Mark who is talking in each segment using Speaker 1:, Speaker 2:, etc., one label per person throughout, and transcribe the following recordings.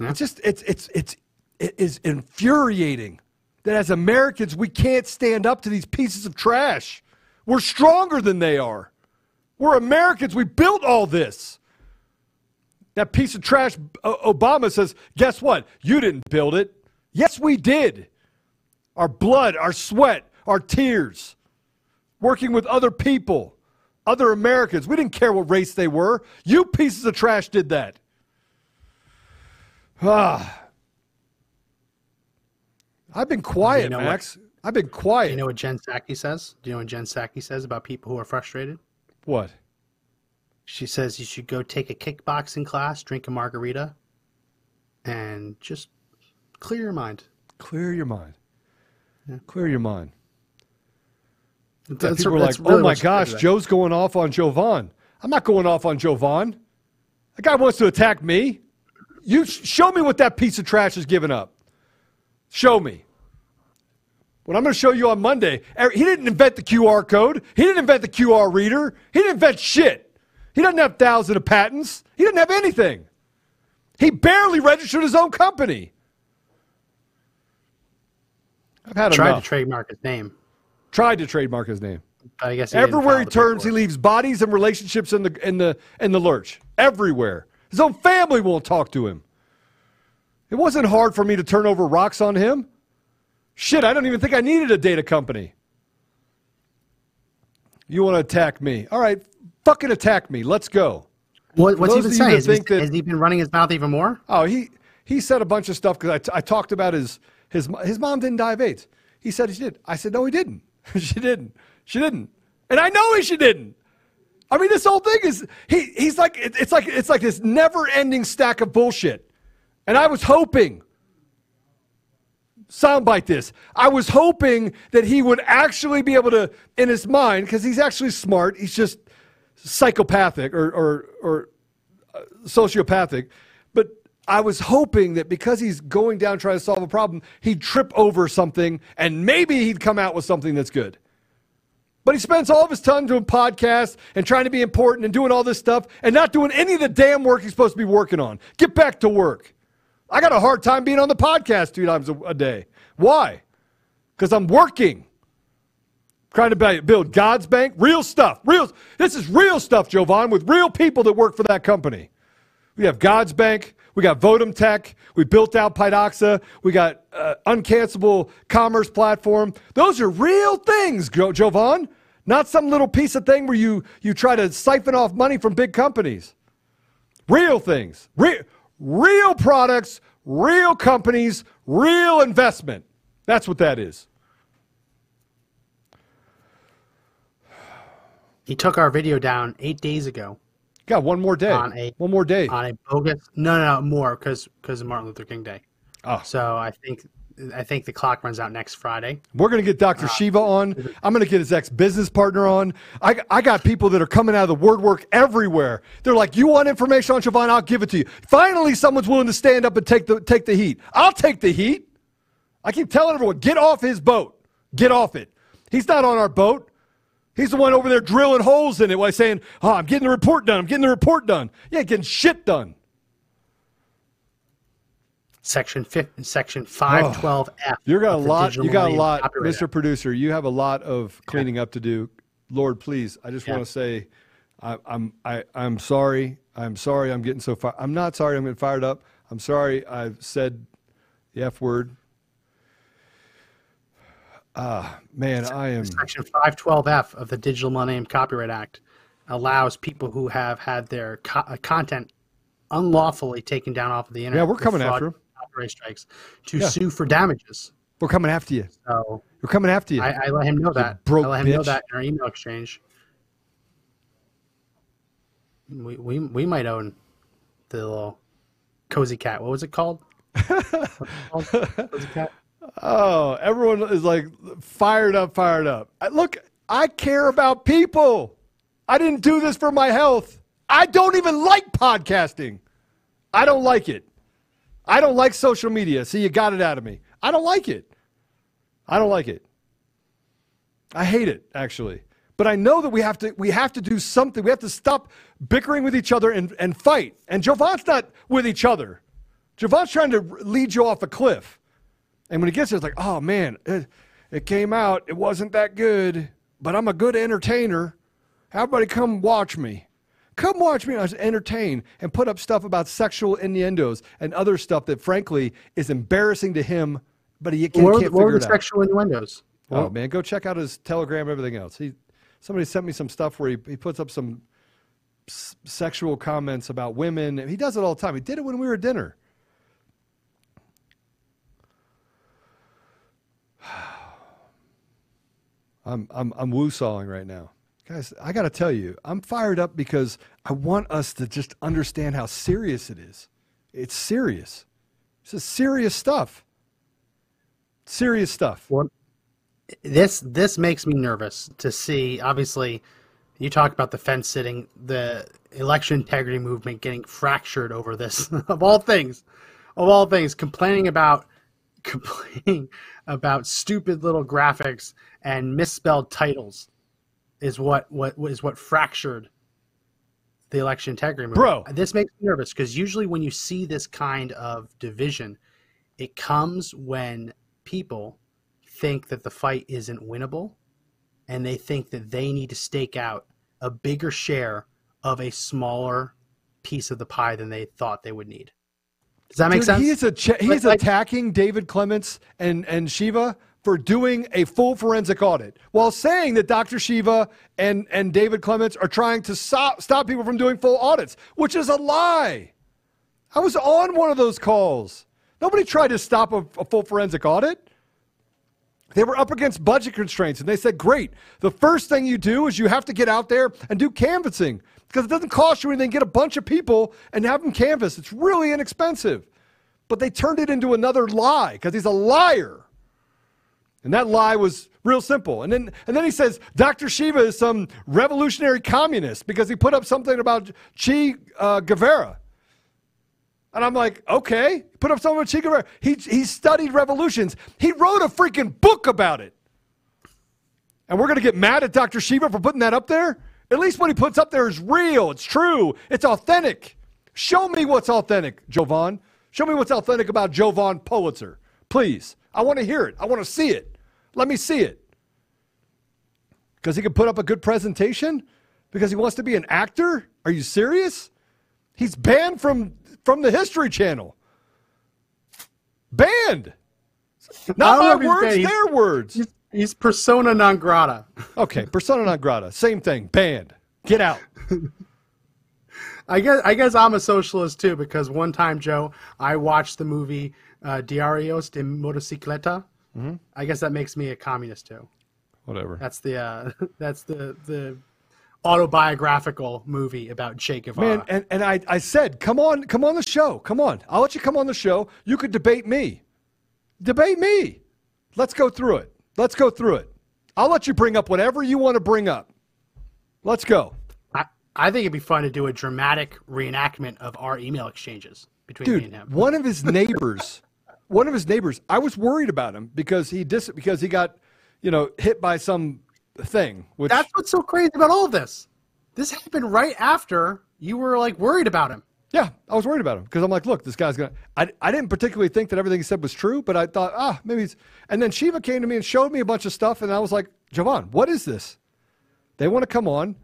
Speaker 1: Yeah.
Speaker 2: It's just it's it's it's it is infuriating that as Americans we can't stand up to these pieces of trash. We're stronger than they are. We're Americans. We built all this. That piece of trash, Obama says, guess what? You didn't build it. Yes, we did. Our blood, our sweat, our tears, working with other people, other Americans. We didn't care what race they were. You pieces of trash did that. Ah. I've been quiet,
Speaker 1: You know what?
Speaker 2: Max. I've been quiet.
Speaker 1: Do you know what Jen Psaki says? Do you know what Jen Psaki says about people who are frustrated?
Speaker 2: what?
Speaker 1: She says you should go take a kickboxing class, drink a margarita, and just clear your mind.
Speaker 2: Clear your mind. Clear your mind.
Speaker 1: That's-
Speaker 2: People
Speaker 1: that's
Speaker 2: like,
Speaker 1: really
Speaker 2: oh my gosh. Joe's going off on Jovan. I'm not going off on Jovan. That guy wants to attack me. You show me what that piece of trash has given up. Show me. What I'm going to show you on Monday, er- he didn't invent the QR code. He didn't invent the QR reader. He didn't invent shit. He doesn't have thousands of patents. He didn't have anything. He barely registered his own company. I've had a
Speaker 1: Tried
Speaker 2: enough.
Speaker 1: to trademark his name,
Speaker 2: Tried to trademark his name.
Speaker 1: I guess he
Speaker 2: Everywhere he turns, he leaves bodies and relationships in the in the in the lurch. Everywhere. His own family won't talk to him. It wasn't hard for me to turn over rocks on him. Shit, I don't even think I needed a data company. You want to attack me? All right, fucking attack me. Let's go.
Speaker 1: What, what's he been saying? Has he,
Speaker 2: that-
Speaker 1: has he been running his mouth even more?
Speaker 2: Oh, he he said a bunch of stuff because I, t- I talked about his his his mom didn't die of AIDS. He said she did. I said no, he didn't. she didn't. She didn't. And I know he she didn't. I mean, this whole thing is he he's like it's like it's like this never-ending stack of bullshit. And I was hoping soundbite this. I was hoping that he would actually be able to, in his mind, because he's actually smart. He's just psychopathic or or or uh, sociopathic. But I was hoping that because he's going down trying to solve a problem, he'd trip over something and maybe he'd come out with something that's good. But he spends all of his time doing podcasts and trying to be important and doing all this stuff and not doing any of the damn work he's supposed to be working on. Get back to work. I got a hard time being on the podcast two times a, day. Why? Because I'm working. Trying to build God's bank, real stuff. Real. This is real stuff, Jovan, with real people that work for that company. We have God's Bank. We got Votum Tech. We built out Pydoxa. We got uh, uncancelable commerce platform. Those are real things, jo- Jovan. Not some little piece of thing where you you try to siphon off money from big companies. Real things. Real real products, real companies, real investment. That's what that is.
Speaker 1: He took our video down eight days ago
Speaker 2: Got one more day.
Speaker 1: On a-
Speaker 2: one more day.
Speaker 1: on a bogus. No, no, no more because because of Martin Luther King Day.
Speaker 2: Oh.
Speaker 1: So I think I think the clock runs out next Friday.
Speaker 2: We're going to get Dr. Uh, Shiva on. Mm-hmm. I'm going to get his ex business partner on. I, I got people that are coming out of the word work everywhere. They're like, You want information on Jovan? I'll give it to you. Finally, someone's willing to stand up and take the, take the heat. I'll take the heat. I keep telling everyone, Get off his boat. Get off it. He's not on our boat. He's the one over there drilling holes in it while saying, Oh, I'm getting the report done. I'm getting the report done. Ain't getting shit done.
Speaker 1: Section fif- Section five twelve F.
Speaker 2: You got a lot. You got a lot, Mr. Producer. You have a lot of cleaning up to do. Lord, please. I just
Speaker 1: Yeah.
Speaker 2: want to say, I, I'm I, I'm sorry. I'm sorry. I'm getting so far. I'm not sorry. I'm getting fired up. I'm sorry. I've said the f word. Ah, man, I am.
Speaker 1: Section 512F of the Digital Millennium Copyright Act allows people who have had their co- uh, content unlawfully taken down off of the internet.
Speaker 2: Yeah,
Speaker 1: we're
Speaker 2: coming after.
Speaker 1: Copyright strikes to
Speaker 2: Yeah.
Speaker 1: sue for damages.
Speaker 2: We're coming after you.
Speaker 1: So
Speaker 2: We're coming after you.
Speaker 1: I, I let him know that.
Speaker 2: broke
Speaker 1: I let him know that in our email exchange. We, we, we might own the little cozy cat. What was it called? What's it called? Cozy cat?
Speaker 2: Oh, everyone is like fired up, fired up. Look, I care about people. I didn't do this for my health. I don't even like podcasting. I don't like it. I don't like social media. See, you got it out of me. I don't like it. I don't like it. I hate it actually. But I know that we have to we have to do something. We have to stop bickering with each other and, and fight. And Jovan's not with each other. Jovan's trying to lead you off a cliff. And when he gets there, it's like, oh man, it, it came out. It wasn't that good, but I'm a good entertainer. Everybody come watch me. Come watch me as entertain and put up stuff about sexual innuendos and other stuff that, frankly, is embarrassing to him, but he can't,
Speaker 1: what,
Speaker 2: can't
Speaker 1: what
Speaker 2: figure it out.
Speaker 1: sexual innuendos?
Speaker 2: Oh man, go check out his Telegram, and everything else. He somebody sent me some stuff where he, he puts up some s- sexual comments about women. He does it all the time. He did it when we were at dinner. I'm I'm I'm woo-sawing right now. Guys, I got to tell you, I'm fired up because I want us to just understand how serious it is. It's serious. This is serious stuff. Serious stuff.
Speaker 1: Well, this this makes me nervous to see. Obviously, you talk about the fence sitting, the election integrity movement getting fractured over this. of all things, of all things, complaining about complaining about stupid little graphics and misspelled titles is what what is what fractured the election integrity movement.
Speaker 2: Bro.
Speaker 1: this makes me nervous because usually when you see this kind of division, it comes when people think that the fight isn't winnable and they think that they need to stake out a bigger share of a smaller piece of the pie than they thought they would need. Does that make
Speaker 2: Dude,
Speaker 1: sense?
Speaker 2: He's a ch- he's
Speaker 1: like-
Speaker 2: attacking David Clements and and Shiva for doing a full forensic audit while saying that Dr. Shiva and and David Clements are trying to stop stop people from doing full audits, which is a lie. I was on one of those calls. Nobody tried to stop a, a full forensic audit. They were up against budget constraints, and they said, Great. The first thing you do is you have to get out there and do canvassing because it doesn't cost you anything. Get a bunch of people and have them canvass. It's really inexpensive. But they turned it into another lie because he's a liar. And that lie was real simple. And then, and then he says Dr. Shiva is some revolutionary communist because he put up something about Che uh, Guevara. And I'm like, okay, put up some of Che Guevara. He, he studied revolutions. He wrote a freaking book about it. And we're going to get mad at Dr. Shiva for putting that up there? At least what he puts up there is real. It's true. It's authentic. Show me what's authentic, Jovan. Show me what's authentic about Jovan Pulitzer. Please. I want to hear it. I want to see it. Let me see it. Because he can put up a good presentation? Because he wants to be an actor? Are you serious? He's banned from from the History Channel. Banned. Not
Speaker 1: I don't know
Speaker 2: my words,
Speaker 1: banned. He's-
Speaker 2: their words.
Speaker 1: He's, he's persona non grata.
Speaker 2: Okay, persona non grata. Same thing. Banned. Get out.
Speaker 1: I guess I guess I'm a socialist too because one time, Joe, I watched the movie uh, Diarios de Motocicleta.
Speaker 2: Mm-hmm.
Speaker 1: I guess that makes me a communist too.
Speaker 2: Whatever.
Speaker 1: That's the uh, that's the the autobiographical movie about Che Guevara.
Speaker 2: Man, and, and I, I said, come on, come on the show. Come on. I'll let you come on the show. You could debate me. Debate me. Let's go through it. Let's go through it. I'll let you bring up whatever you want to bring up. Let's go.
Speaker 1: I, I think it'd be fun to do a dramatic reenactment of our email exchanges between me and
Speaker 2: Dude,
Speaker 1: him.
Speaker 2: one of his neighbors, one of his neighbors, I was worried about him because he dis- because he got, you know, hit by some thing. Which
Speaker 1: That's what's so crazy about all of this. This happened right after you were like worried about him.
Speaker 2: Yeah, I was worried about him because I'm like, look, this guy's gonna. I, I didn't particularly think that everything he said was true, but I thought, ah, maybe he's. And then Shiva came to me and showed me a bunch of stuff, and I was like, Jovan, what is this? They want to come on,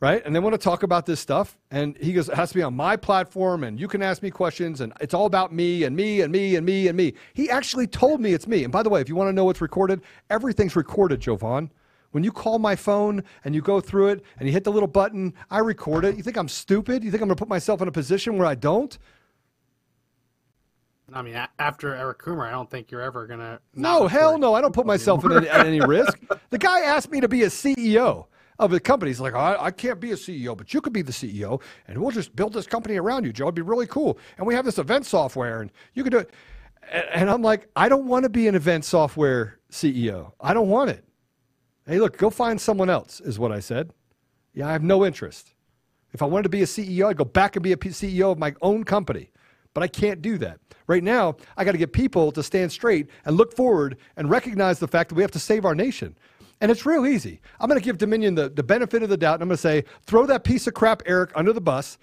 Speaker 2: right? And they want to talk about this stuff, and he goes, it has to be on my platform, and you can ask me questions, and it's all about me and me and me and me and me. He actually told me it's me. And by the way, if you want to know what's recorded, everything's recorded, Jovan. When you call my phone and you go through it and you hit the little button, I record it. You think I'm stupid? You think I'm going to put myself in a position where I don't?
Speaker 1: I mean, after Eric Coomer, I don't think you're ever gonna.
Speaker 2: No, hell no. I don't put myself in any, at any risk. The guy asked me to be a CEO of the company. He's like, I, I can't be a CEO, but you could be the CEO, and we'll just build this company around you, Joe. It'd be really cool. And we have this event software, and you could do it. And, and I'm like, I don't want to be an event software CEO. I don't want it. Hey, look, go find someone else, is what I said. Yeah, I have no interest. If I wanted to be a CEO, I'd go back and be a CEO of my own company. But I can't do that. Right now, I got to get people to stand straight and look forward and recognize the fact that we have to save our nation. And it's real easy. I'm going to give Dominion the, the benefit of the doubt, and I'm going to say, throw that piece of crap, Eric, under the bus,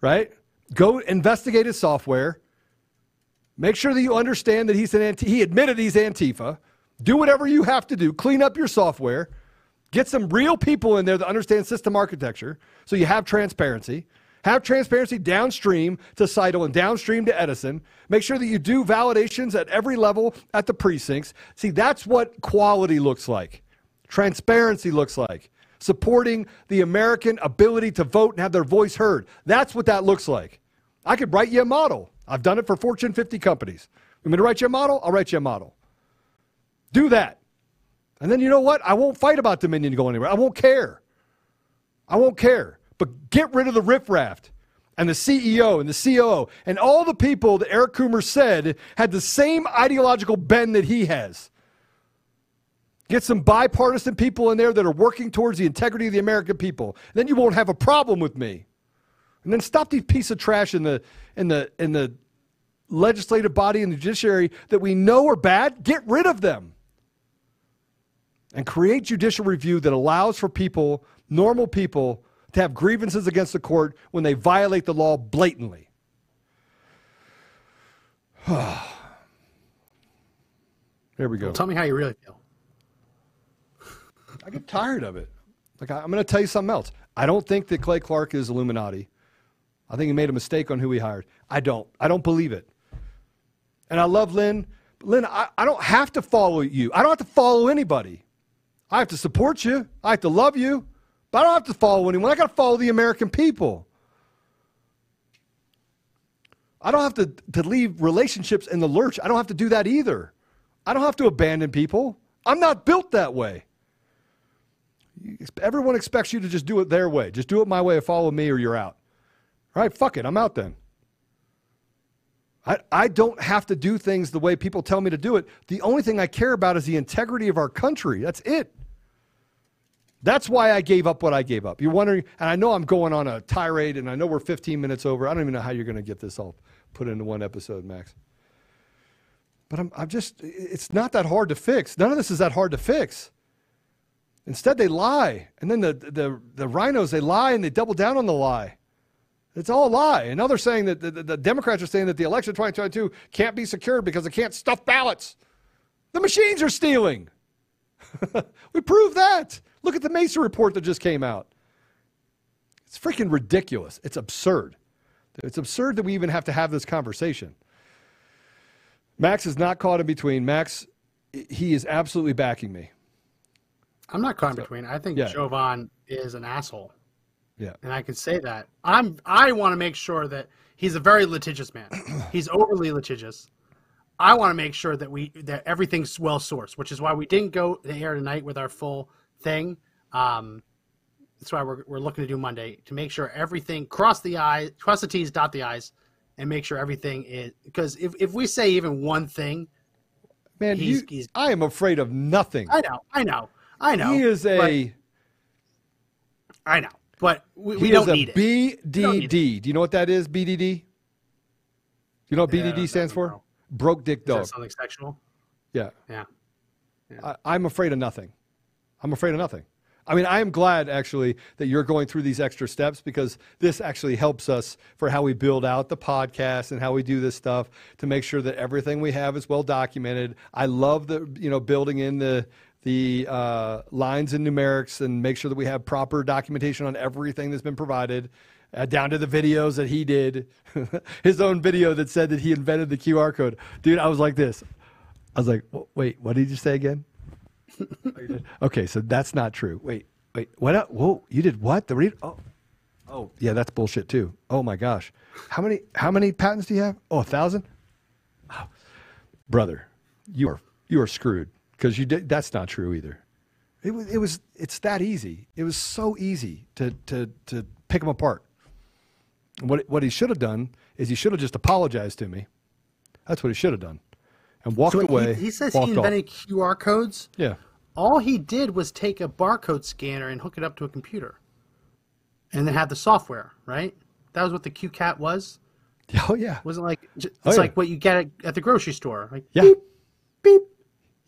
Speaker 2: right? Go investigate his software, Make sure that you understand that he's an anti- he admitted he's Antifa. Do whatever you have to do. Clean up your software. Get some real people in there that understand system architecture so you have transparency. Have transparency downstream to Scytl and downstream to Edison. Make sure that you do validations at every level at the precincts. See, that's what quality looks like. Transparency looks like. Supporting the American ability to vote and have their voice heard. That's what that looks like. I could write you a model. I've done it for Fortune 50 companies. You want me to write you a model? I'll write you a model. Do that. And then you know what? I won't fight about Dominion going anywhere. I won't care. I won't care. But get rid of the riffraff and the CEO and the COO and all the people that Eric Coomer said had the same ideological bend that he has. Get some bipartisan people in there that are working towards the integrity of the American people. Then you won't have a problem with me. And then stop these piece of trash in the in the in the legislative body and the judiciary that we know are bad. Get rid of them. And create judicial review that allows for people, normal people, to have grievances against the court when they violate the law blatantly. there we go.
Speaker 1: Well, tell me how you really feel.
Speaker 2: I get tired of it. Like I, I'm going to tell you something else. I don't think that Clay Clark is Illuminati. I think he made a mistake on who he hired. I don't. I don't believe it. And I love Lynn. Lynn, I, I don't have to follow you. I don't have to follow anybody. I have to support you. I have to love you. But I don't have to follow anyone. I got to follow the American people. I don't have to, to leave relationships in the lurch. I don't have to do that either. I don't have to abandon people. I'm not built that way. Everyone expects you to just do it their way. Just do it my way or follow me or you're out. All right, fuck it. I'm out then. I, I don't have to do things the way people tell me to do it. The only thing I care about is the integrity of our country. That's it. That's why I gave up what I gave up. You're wondering, and I know I'm going on a tirade, and I know we're 15 minutes over. I don't even know how you're going to get this all put into one episode, Max. But I'm, I'm just, it's not that hard to fix. None of this is that hard to fix. Instead, they lie. And then the, the, the RINOs, they lie and they double down on the lie. It's all a lie. And now they're saying that the, the, the Democrats are saying that the election 2022 can't be secured because they can't stuff ballots. The machines are stealing. we proved that. Look at the Mesa report that just came out. It's freaking ridiculous. It's absurd. It's absurd that we even have to have this conversation. Max is not caught in between. Max, he is absolutely backing me.
Speaker 1: I'm not caught in between. I think
Speaker 2: yeah.
Speaker 1: Jovan is an asshole.
Speaker 2: Yeah.
Speaker 1: And I can say that. I'm I want to make sure that he's a very litigious man. he's overly litigious. I want to make sure that we that everything's well sourced, which is why we didn't go to air tonight with our full thing. Um, that's why we're, we're looking to do Monday to make sure everything cross the i's, cross the t's, dot the i's, and make sure everything is because if, if we say even one thing,
Speaker 2: man,
Speaker 1: he's,
Speaker 2: you,
Speaker 1: he's,
Speaker 2: I am afraid of nothing.
Speaker 1: I know, I know, I know.
Speaker 2: He is a.
Speaker 1: I know, but we, we don't need
Speaker 2: a
Speaker 1: it.
Speaker 2: BDD. Do you know what that is? BDD. Do you know what
Speaker 1: Yeah,
Speaker 2: BDD stands for?
Speaker 1: know.
Speaker 2: Broke dick
Speaker 1: Is that
Speaker 2: dog.
Speaker 1: something sexual?
Speaker 2: Yeah.
Speaker 1: Yeah.
Speaker 2: I, I'm afraid of nothing. I'm afraid of nothing. I mean, I am glad actually that you're going through these extra steps because this actually helps us for how we build out the podcast and how we do this stuff to make sure that everything we have is well documented. I love the you know building in the the uh, lines and numerics and make sure that we have proper documentation on everything that's been provided. Uh, down to the videos that he did, his own video that said that he invented the QR code. Dude, I was like this. I was like, wait, what did you say again? okay, so that's not true. Wait, wait, what? Whoa, you did what? The read? Oh, oh, yeah, that's bullshit too. Oh my gosh, how many? How many patents do you have? Oh, a thousand. Oh, brother, you are you are screwed because you did. That's not true either. It was. It was. It's that easy. It was so easy to to to pick them apart. What what he should have done is he should have just apologized to me. That's what he should have done, and walked
Speaker 1: So
Speaker 2: away.
Speaker 1: he, says
Speaker 2: walked
Speaker 1: he
Speaker 2: off.
Speaker 1: invented QR codes.
Speaker 2: Yeah.
Speaker 1: All he did was take a barcode scanner and hook it up to a computer, and then have the software. Right? That was what the CueCat was.
Speaker 2: Oh yeah.
Speaker 1: It Wasn't like it's
Speaker 2: Oh, yeah.
Speaker 1: like what you get at, at the grocery store. Like
Speaker 2: Yeah.
Speaker 1: beep, beep.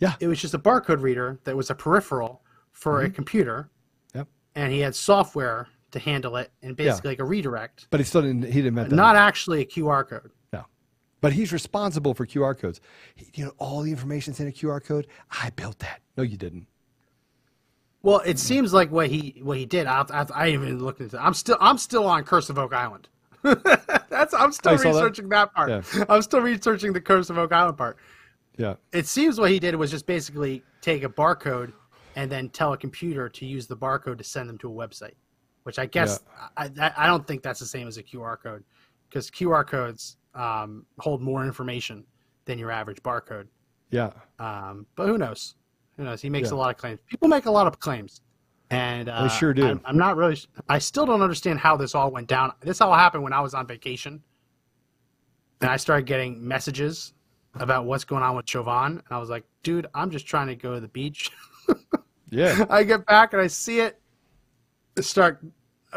Speaker 2: Yeah.
Speaker 1: It was just a barcode reader that was a peripheral for
Speaker 2: Mm-hmm.
Speaker 1: a computer,
Speaker 2: Yep.
Speaker 1: and he had software to handle it, and basically like a redirect,
Speaker 2: But he still didn't. He didn't invent that.
Speaker 1: not actually a QR code.
Speaker 2: No. But he's responsible for QR codes. He, you know, all the information's in a QR code. I built that. No, you didn't.
Speaker 1: Well, it seems like what he what he did. I, I, I even looked into. I'm still I'm still on Curse of Oak Island. That's I'm still
Speaker 2: Oh, saw that?
Speaker 1: researching that, part.
Speaker 2: Yeah.
Speaker 1: I'm still researching the Curse of Oak Island part.
Speaker 2: Yeah.
Speaker 1: It seems what he did was just basically take a barcode and then tell a computer to use the barcode to send them to a website. Which I guess I, I I don't think that's the same as a QR code because QR codes um, hold more information than your average barcode.
Speaker 2: Yeah.
Speaker 1: Um, but who knows? Who knows? He makes
Speaker 2: Yeah.
Speaker 1: a lot of claims. People make a lot of claims, and uh,
Speaker 2: sure do.
Speaker 1: I'm, I'm not really. I still don't understand how this all went down. This all happened when I was on vacation, and I started getting messages about what's going on with Jovan, and I was like, "Dude, I'm just trying to go to the beach."
Speaker 2: Yeah.
Speaker 1: I get back and I see it. Start.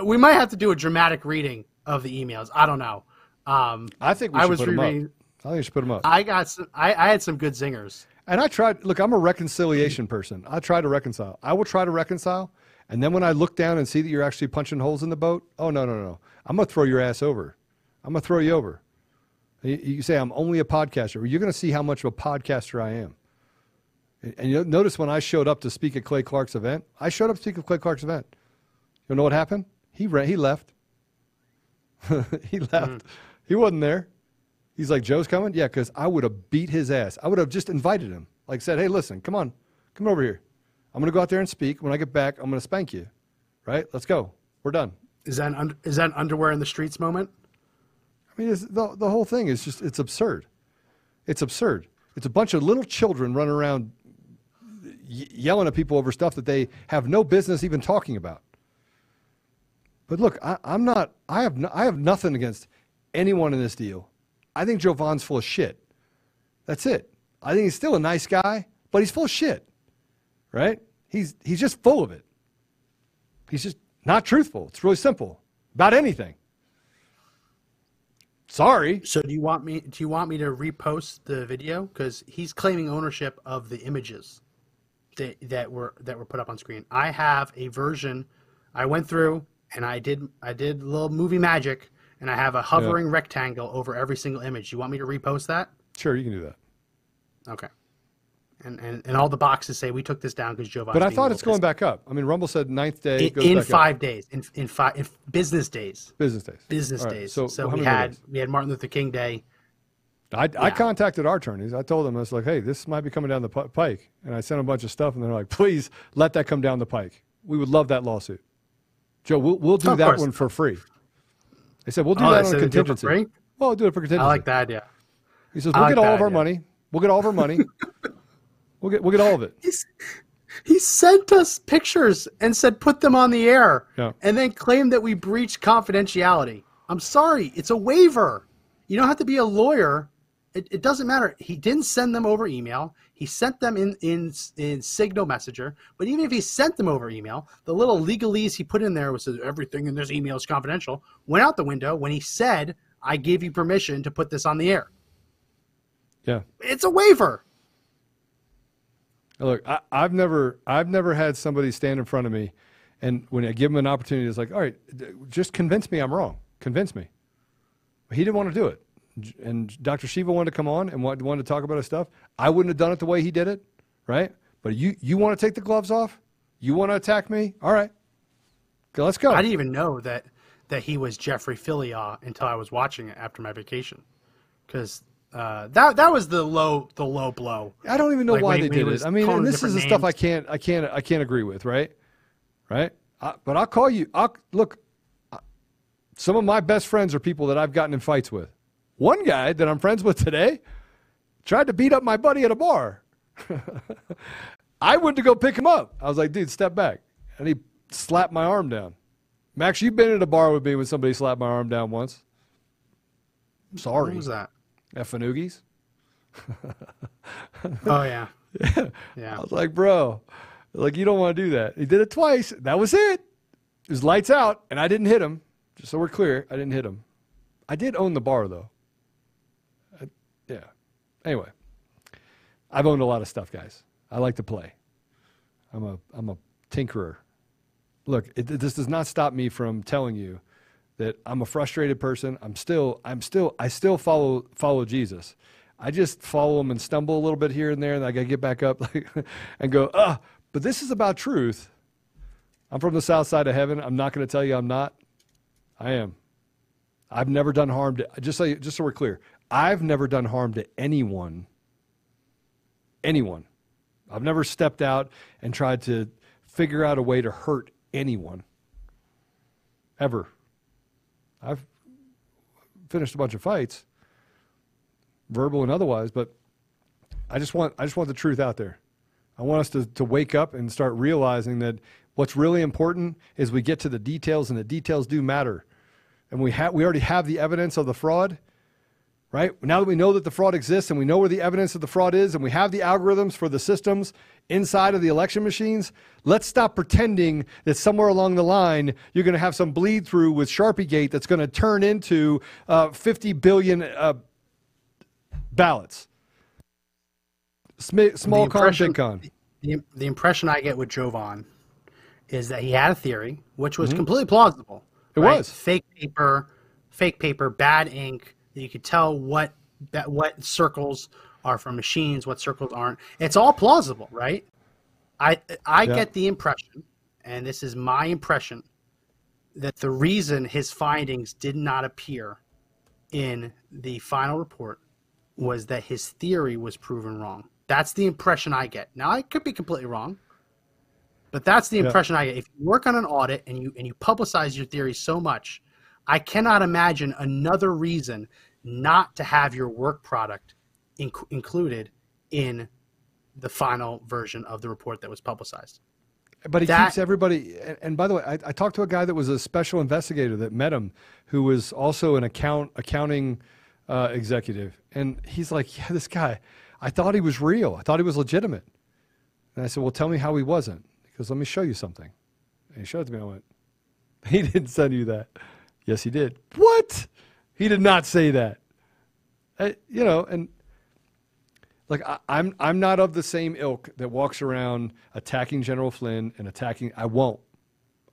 Speaker 1: We might have to do a dramatic reading of the emails. I don't know. Um,
Speaker 2: I think we
Speaker 1: I was
Speaker 2: put them up.
Speaker 1: rereading.
Speaker 2: I think we should put them up.
Speaker 1: I got. Some, I, I had some good zingers.
Speaker 2: And I tried, look, I'm a reconciliation person. I try to reconcile. I will try to reconcile. And then when I look down and see that you're actually punching holes in the boat, oh, no, no, no. I'm going to throw your ass over. I'm going to throw you over. You, you say, I'm only a podcaster. You're going to see how much of a podcaster I am. And- And you notice when I showed up to speak at Clay Clark's event, I showed up to speak at Clay Clark's event. You know what happened? He, ran, he left. he left. Hmm. He wasn't there. He's like, Joe's coming? Yeah, because I would have beat his ass. I would have just invited him. Like said, hey, listen, come on. Come over here. I'm going to go out there and speak. When I get back, I'm going to spank you. Right? Let's go. We're done.
Speaker 1: Is that is that an underwear in the streets moment?
Speaker 2: I mean, the, the whole thing is just, it's absurd. It's absurd. It's a bunch of little children running around y- yelling at people over stuff that they have no business even talking about. But look, I, I'm not, I have, no, I have nothing against anyone in this deal. I think Jovan's full of shit. That's it. I think he's still a nice guy, but he's full of shit, right? He's, he's just full of it. He's just not truthful. It's really simple about anything. Sorry.
Speaker 1: So do you want me? Do you want me to repost the video because he's claiming ownership of the images that that were that were put up on screen? I have a version. I went through and I did I did a little movie magic, and I have a hovering rectangle over every single image. You want me to repost that?
Speaker 2: Sure, you can do that.
Speaker 1: Okay. And and, and all the boxes say we took this down because Giovanni.
Speaker 2: But I thought it's going back up. I mean, Rumble said ninth day.
Speaker 1: in,
Speaker 2: back up.
Speaker 1: five days. In in five in business days.
Speaker 2: business days.
Speaker 1: Business
Speaker 2: right,
Speaker 1: days.
Speaker 2: So,
Speaker 1: So, we had
Speaker 2: days?
Speaker 1: we had Martin Luther King Day.
Speaker 2: I, I contacted our attorneys. I told them I was like, "Hey, this might be coming down the pike," and I sent them a bunch of stuff, and they're like, "Please let that come down the pike. We would love that lawsuit." Joe, we'll, we'll do that
Speaker 1: course.
Speaker 2: one for free. They said we'll do
Speaker 1: Oh,
Speaker 2: that on
Speaker 1: said
Speaker 2: a
Speaker 1: do it for
Speaker 2: contingency. Well, we'll do it for contingency.
Speaker 1: I like that idea.
Speaker 2: He says we'll
Speaker 1: like
Speaker 2: get all
Speaker 1: that
Speaker 2: of our
Speaker 1: idea.
Speaker 2: money. We'll get all of our money. we'll get we'll get all of it.
Speaker 1: He's, he sent us pictures and said put them on the air
Speaker 2: Yeah.
Speaker 1: and then claimed that we breached confidentiality. I'm sorry, it's a waiver. You don't have to be a lawyer. It, it doesn't matter. He didn't send them over email. He sent them in, in in Signal Messenger. But even if he sent them over email, the little legalese he put in there was everything in this email is confidential. Went out the window when he said, "I gave you permission to put this on the air."
Speaker 2: Yeah.
Speaker 1: It's a waiver.
Speaker 2: Look, I, I've never, I've never had somebody stand in front of me, and when I give them an opportunity, it's like, all right, just convince me I'm wrong. Convince me. But he didn't want to do it, and Dr. Shiva wanted to come on and wanted to talk about his stuff. I wouldn't have done it the way he did it, right? But you, you want to take the gloves off? You want to attack me? All right, let's go.
Speaker 1: I didn't even know that that he was Jeffrey Philyaw until I was watching it after my vacation, because uh, that that was the low the low blow.
Speaker 2: I don't even know
Speaker 1: Like,
Speaker 2: why they did it. I mean, and this is the stuff I can't, I can't, I can't agree with, right? Right? I, but I'll call you. I'll look. I- Some of my best friends are people that I've gotten in fights with. One guy that I'm friends with today tried to beat up my buddy at a bar. I went to go pick him up. I was like, dude, step back, and he slapped my arm down. Max, you've been at a bar with me when somebody slapped my arm down once. Sorry, What
Speaker 1: was that?
Speaker 2: effing oogies.
Speaker 1: Oh yeah,
Speaker 2: I
Speaker 1: yeah.
Speaker 2: I was like, bro, like you don't want to do that. He did it twice. That was it. It was lights out, and I didn't hit him. Just so we're clear, I didn't hit him. I did own the bar though. Anyway, I've owned a lot of stuff, guys. I like to play. I'm a I'm a tinkerer. Look, it, this does not stop me from telling you that I'm a frustrated person. I'm still, I'm still, I still follow follow Jesus. I just follow him and stumble a little bit here and there, and I gotta get back up and go, ah. But this is about truth. I'm from the south side of heaven. I'm not going to tell you I'm not. I am. I've never done harm to just so just so we're clear. I've never done harm to anyone. Anyone. I've never stepped out and tried to figure out a way to hurt anyone. Ever. I've finished a bunch of fights, verbal and otherwise, but I just want I just want the truth out there. I want us to, to wake up and start realizing that what's really important is we get to the details and the details do matter. And we have we already have the evidence of the fraud right? Now that we know that the fraud exists and we know where the evidence of the fraud is and we have the algorithms for the systems inside of the election machines, let's stop pretending that somewhere along the line you're going to have some bleed through with Sharpie Gate that's going to turn into uh, 50 billion uh, ballots. Sm- small con, big con.
Speaker 1: The, the impression I get with Jovan is that he had a theory, which was mm-hmm. completely plausible.
Speaker 2: It right? was
Speaker 1: fake paper, fake paper, bad ink you could tell what that what circles are from machines, what circles aren't. It's all plausible, right? I I yeah. get the impression, and this is my impression, that the reason his findings did not appear in the final report was that his theory was proven wrong. That's the impression I get. Now I could be completely wrong, but that's the impression yeah. I get. If you work on an audit and you and you publicize your theory so much, I cannot imagine another reason not to have your work product inc- included in the final version of the report that was publicized.
Speaker 2: But he that, keeps everybody. And, and, by the way, I, I, talked to a guy that was a special investigator that met him, who was also an account accounting uh, executive, and he's like, "Yeah, this guy, I thought he was real. I thought he was legitimate." And I said, "Well, tell me how he wasn't." He goes, "Let me show you something." And he showed it to me. I went, "He didn't send you that." Yes, he did. What? He did not say that. I, uh, you know, and like I, I'm I'm not of the same ilk that walks around attacking General Flynn and attacking. I won't.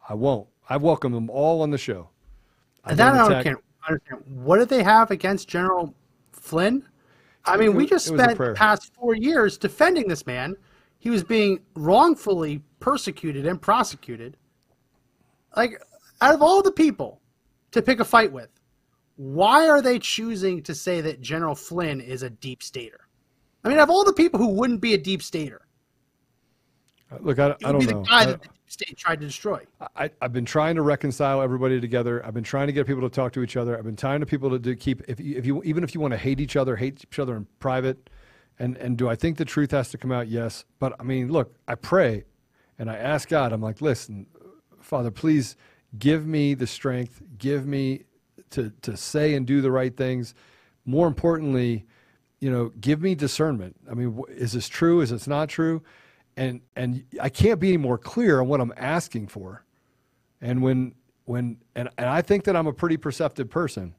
Speaker 2: I won't. I welcome them all on the show.
Speaker 1: I that I don't understand. What did they have against General Flynn? I mean, we just spent the past four years defending this man. He was being wrongfully persecuted and prosecuted. Like, out of all the people to pick a fight with, why are they choosing to say that General Flynn is a deep stater? I mean, of all the people who wouldn't be a deep stater,
Speaker 2: uh, look, I, I don't
Speaker 1: be
Speaker 2: the know.
Speaker 1: guy that the state tried to destroy.
Speaker 2: I, have been trying to reconcile everybody together. I've been trying to get people to talk to each other. I've been trying to people to, to keep if you, if you even if you want to hate each other, hate each other in private. And and do I think the truth has to come out? Yes. But I mean, look, I pray and I ask God. I'm like, listen, Father, please give me the strength. Give me to to say and do the right things. More importantly, you know, give me discernment. I mean, is this true? Is this not true? And and I can't be any more clear on what I'm asking for. And when when and, and I think that I'm a pretty perceptive person.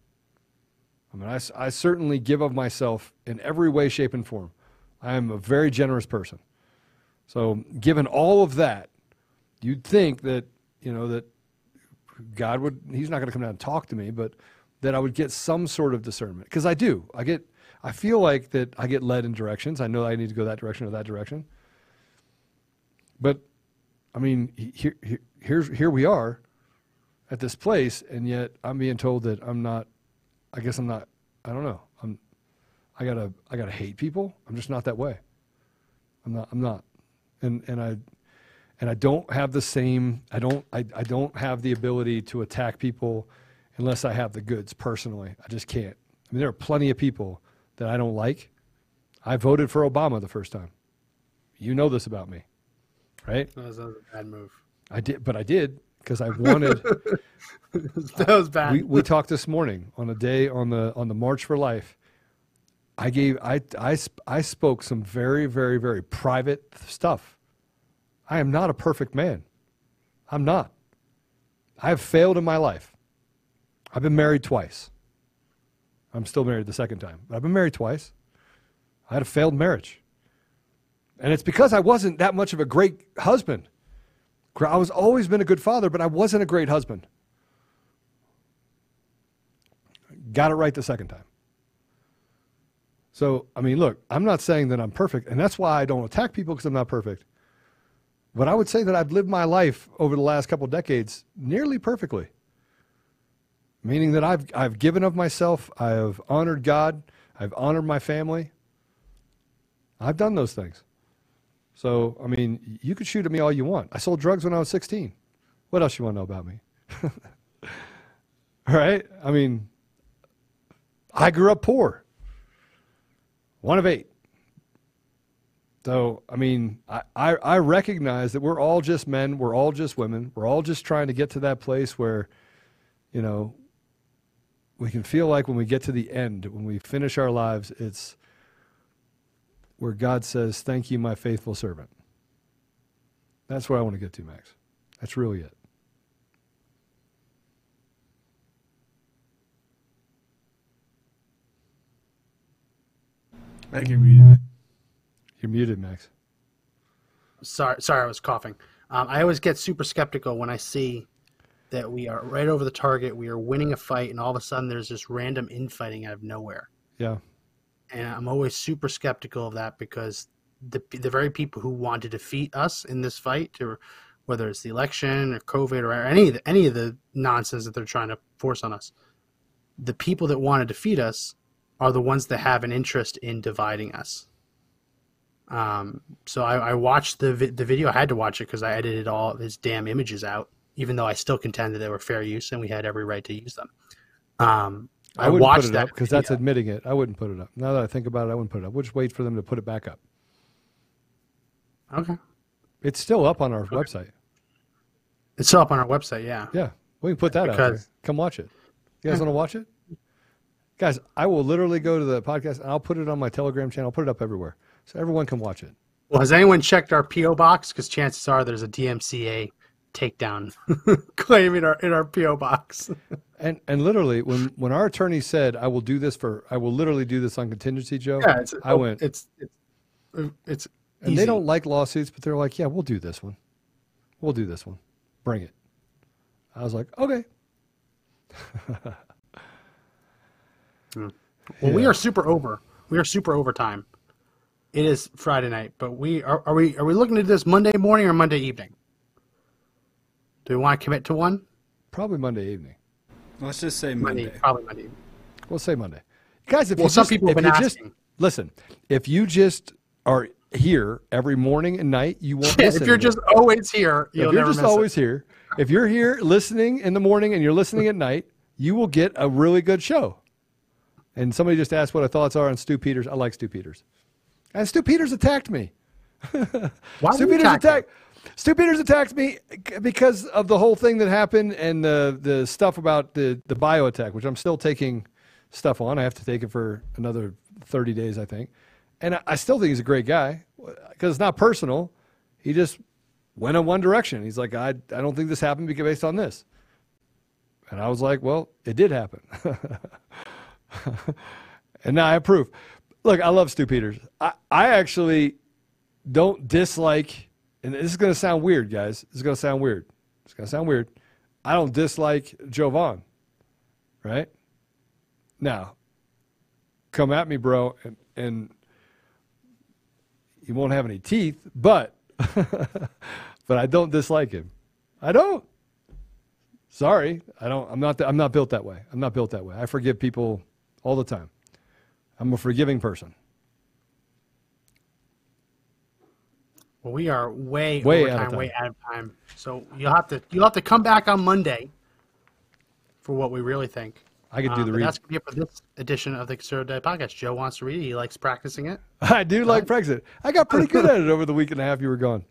Speaker 2: I mean, I, I certainly give of myself in every way, shape, and form. I am a very generous person. So, given all of that, you'd think that you know that God would, He's not going to come down and talk to me, but that I would get some sort of discernment. Because I do. I get, I feel like that I get led in directions. I know I need to go that direction or that direction. But, I mean, here, here, here's, here we are at this place, and yet I'm being told that I'm not, I guess I'm not, I don't know. I'm, I gotta, I gotta hate people. I'm just not that way. I'm not, I'm not. And, and I, and I don't have the same. I don't. I, I don't have the ability to attack people unless I have the goods personally. I just can't. I mean, there are plenty of people that I don't like. I voted for Obama the first time. You know this about me, right?
Speaker 1: That was, that was a bad move.
Speaker 2: I did, but I did because I wanted.
Speaker 1: that was bad.
Speaker 2: We, we talked this morning on a day on the on the March for Life. I gave I I I spoke some very very very private stuff I am not a perfect man. I'm not. I have failed in my life. I've been married twice. I'm still married the second time, but I've been married twice. I had a failed marriage. And it's because I wasn't that much of a great husband. I was always been a good father, but I wasn't a great husband. got it right the second time. So, I mean, look, I'm not saying that I'm perfect, and that's why I don't attack people because I'm not perfect. But I would say that I've lived my life over the last couple decades nearly perfectly. Meaning that I've, I've given of myself, I have honored God, I've honored my family. I've done those things. So, I mean, you could shoot at me all you want. I sold drugs when I was 16. What else you want to know about me? all right? I mean, I grew up poor. One of eight. So, I mean, I, I, recognize that we're all just men, we're all just women, we're all just trying to get to that place where, you know, we can feel like when we get to the end, when we finish our lives, it's where God says, Thank you, my faithful servant. That's where I want to get to, Max. That's really it.
Speaker 3: I can read.
Speaker 2: You're muted, Max.
Speaker 1: Sorry, sorry, I was coughing. Um, I always get super skeptical when I see that we are right over the target, we are winning a fight, and all of a sudden there's this random infighting out of nowhere.
Speaker 2: Yeah.
Speaker 1: And I'm always super skeptical of that because the the very people who want to defeat us in this fight, or whether it's the election or COVID or any of the, any of the nonsense that they're trying to force on us, the people that want to defeat us are the ones that have an interest in dividing us. Um, so I, I watched the vi- the video. I had to watch it because I edited all of his damn images out, even though I still contend that they were fair use and we had every right to use them. Um,
Speaker 2: I, I wouldn't put it up because that's admitting it. I wouldn't put it up. Now that I think about it, I wouldn't put it up. We'll just wait for them to put it back up.
Speaker 1: Okay.
Speaker 2: It's still up on our okay. website.
Speaker 1: It's still up on our website. Yeah.
Speaker 2: Yeah, we can put that because. There. Come watch it. You guys want to watch it? Guys, I will literally go to the podcast and I'll put it on my Telegram channel. I'll put it up everywhere so everyone can watch it.
Speaker 1: Well, has anyone checked our PO box? Because chances are there's a DMCA takedown claim in our in our PO box.
Speaker 2: and and literally, when when our attorney said, "I will do this for," I will literally do this on contingency, Joe.
Speaker 1: Yeah, it's,
Speaker 2: I went.
Speaker 1: It's it's it's.
Speaker 2: And
Speaker 1: easy.
Speaker 2: they don't like lawsuits, but they're like, "Yeah, we'll do this one. We'll do this one. Bring it." I was like, "Okay."
Speaker 1: hmm. Well, yeah. we are super over. We are super overtime. It is Friday night, but we are, are we are we looking at this Monday morning or Monday evening? Do we want to commit to one?
Speaker 2: Probably Monday evening.
Speaker 3: Let's just say Monday.
Speaker 1: Monday probably Monday.
Speaker 2: We'll say Monday, guys. If
Speaker 1: well,
Speaker 2: you
Speaker 1: some
Speaker 2: just,
Speaker 1: people have been asking.
Speaker 2: Just, listen, if you just are here every morning and night, you won't.
Speaker 1: Yeah, if you're just it. always here, you'll
Speaker 2: if you're
Speaker 1: just
Speaker 2: always
Speaker 1: it.
Speaker 2: here, if you're here listening in the morning and you're listening at night, you will get a really good show. And somebody just asked what our thoughts are on Stu Peters. I like Stu Peters. And Stu Peters attacked me.
Speaker 1: Why
Speaker 2: Stu Peters attacked. Stu Peters attacked me because of the whole thing that happened and the the stuff about the the bio attack, which I'm still taking stuff on. I have to take it for another 30 days, I think. And I, I still think he's a great guy because it's not personal. He just went in one direction. He's like, I I don't think this happened because based on this. And I was like, well, it did happen. and now I approve. Look, I love Stu Peters. I, I actually don't dislike, and this is going to sound weird, guys. This is going to sound weird. It's going to sound weird. I don't dislike Jovan, right? Now, come at me, bro, and, and he won't have any teeth, but but I don't dislike him. I don't. Sorry, I don't. I'm not. I'm not built that way. I'm not built that way. I forgive people all the time. I'm a forgiving person.
Speaker 1: Well, we are way,
Speaker 2: way
Speaker 1: over
Speaker 2: out
Speaker 1: time,
Speaker 2: of time.
Speaker 1: way out of time. So you'll have to you'll have to come back on Monday for what we really think.
Speaker 2: I could do um, the read.
Speaker 1: That's gonna be it for this edition of the Conservative podcast. Joe wants to read it. He likes practicing it.
Speaker 2: I do like practicing. I got pretty good at it over the week and a half you were gone.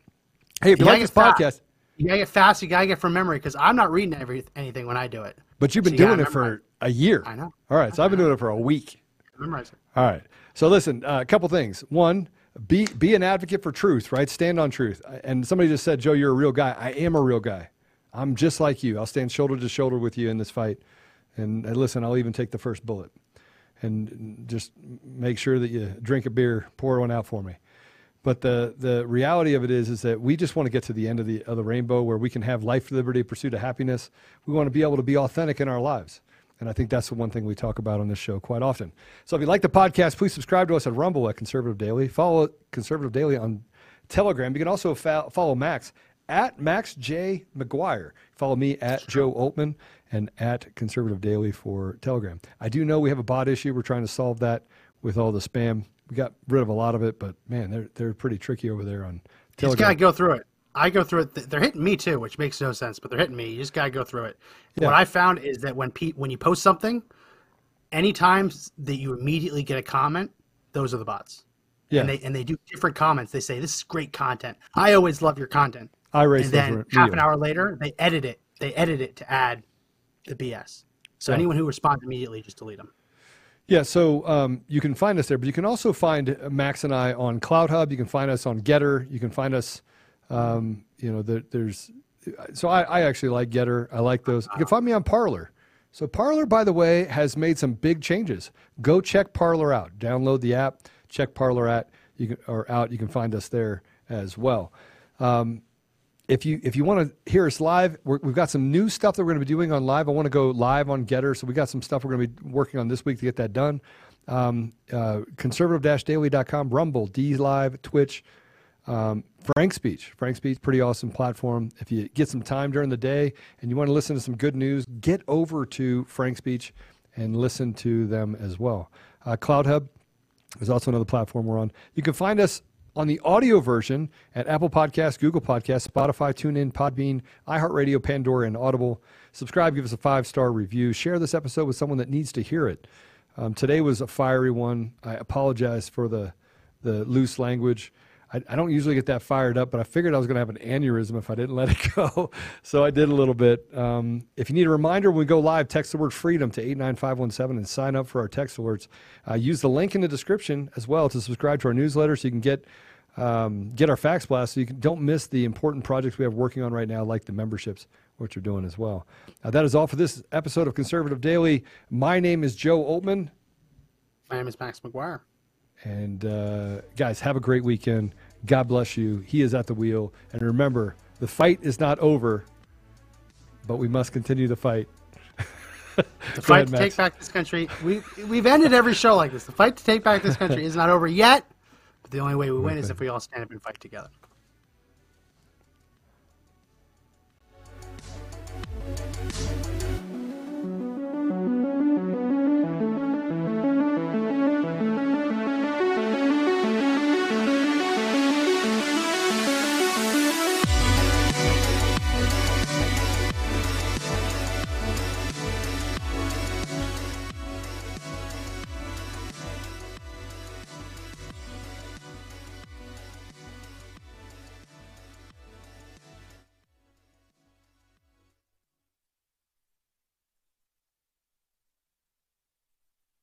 Speaker 2: Hey, if you, you like this podcast,
Speaker 1: fast. you gotta get fast. You gotta get from memory because I'm not reading every, anything when I do it.
Speaker 2: But you've been so you doing it for a year.
Speaker 1: I know.
Speaker 2: All right, so I've been doing it for a week.
Speaker 1: Memorize it.
Speaker 2: All right. So listen, uh, a couple things. One, be be an advocate for truth, right? Stand on truth. And somebody just said, "Joe, you're a real guy." I am a real guy. I'm just like you. I'll stand shoulder to shoulder with you in this fight. And, and listen, I'll even take the first bullet. And just make sure that you drink a beer, pour one out for me. But the the reality of it is is that we just want to get to the end of the of the rainbow where we can have life, liberty, pursuit of happiness. We want to be able to be authentic in our lives. And I think that's the one thing we talk about on this show quite often. So if you like the podcast, please subscribe to us at Rumble at Conservative Daily. Follow Conservative Daily on Telegram. You can also fa- follow Max at Max J. McGuire. Follow me at Joe Oltmann and at Conservative Daily for Telegram. I do know we have a bot issue. We're trying to solve that with all the spam. We got rid of a lot of it, but man, they're they're pretty tricky over there on
Speaker 1: You just gotta go through it. I go through it. They're hitting me too, which makes no sense, but they're hitting me. You just gotta go through it.
Speaker 2: Yeah.
Speaker 1: What I found is that when pe- when you post something, anytime that you immediately get a comment, those are the bots.
Speaker 2: yeah,
Speaker 1: And they and they do different comments. They say this is great content. I always love your content.
Speaker 2: I race
Speaker 1: and then half an hour later, they edit it. They edit it to add the BS. So
Speaker 2: Yeah.
Speaker 1: anyone who responds immediately, just delete them.
Speaker 2: Yeah, so um, you can find us there, but you can also find Max and I on CloutHub. You can find us on GETTR. You can find us, um, you know, there, there's. So I, I actually like GETTR. I like those. You can find me on Parler. So Parler, by the way, has made some big changes. Go check Parler out. Download the app. Check Parler out. You can or out. You can find us there as well. Um, if you if you want to hear us live, we're, we've got some new stuff that we're going to be doing on live. I want to go live on GETTR, so we got some stuff we're going to be working on this week to get that done. Um, uh, conservative-daily.com, Rumble, D Live, Twitch, um, Frank Speech. Frank Speech, pretty awesome platform. If you get some time during the day and you want to listen to some good news, get over to Frank Speech and listen to them as well. Uh, CloutHub, there's also another platform we're on. You can find us on the audio version at Apple Podcasts, Google Podcasts, Spotify, TuneIn, Podbean, iHeartRadio, Pandora, and Audible. Subscribe, give us a five star review. Share this episode with someone that needs to hear it. Um, today was a fiery one. I apologize for the the loose language. I, I don't usually get that fired up, but I figured I was going to have an aneurysm if I didn't let it go. so I did a little bit. Um, if you need a reminder when we go live, text the word freedom to 89517 and sign up for our text alerts. Uh, use the link in the description as well to subscribe to our newsletter so you can get um, get our fax blast so you can, don't miss the important projects we have working on right now, like the memberships, which we're doing as well. Uh, that is all for this episode of Conservative Daily. My name is Joe Oltmann.
Speaker 1: My name is Max McGuire.
Speaker 2: And uh, guys, have a great weekend. God bless you. He is at the wheel. And remember, the fight is not over, but we must continue to fight.
Speaker 1: The fight
Speaker 2: ahead,
Speaker 1: to
Speaker 2: Max.
Speaker 1: take back this country. We we've ended every show like this. The fight to take back this country is not over yet. But the only way we win is if we all stand up and fight together.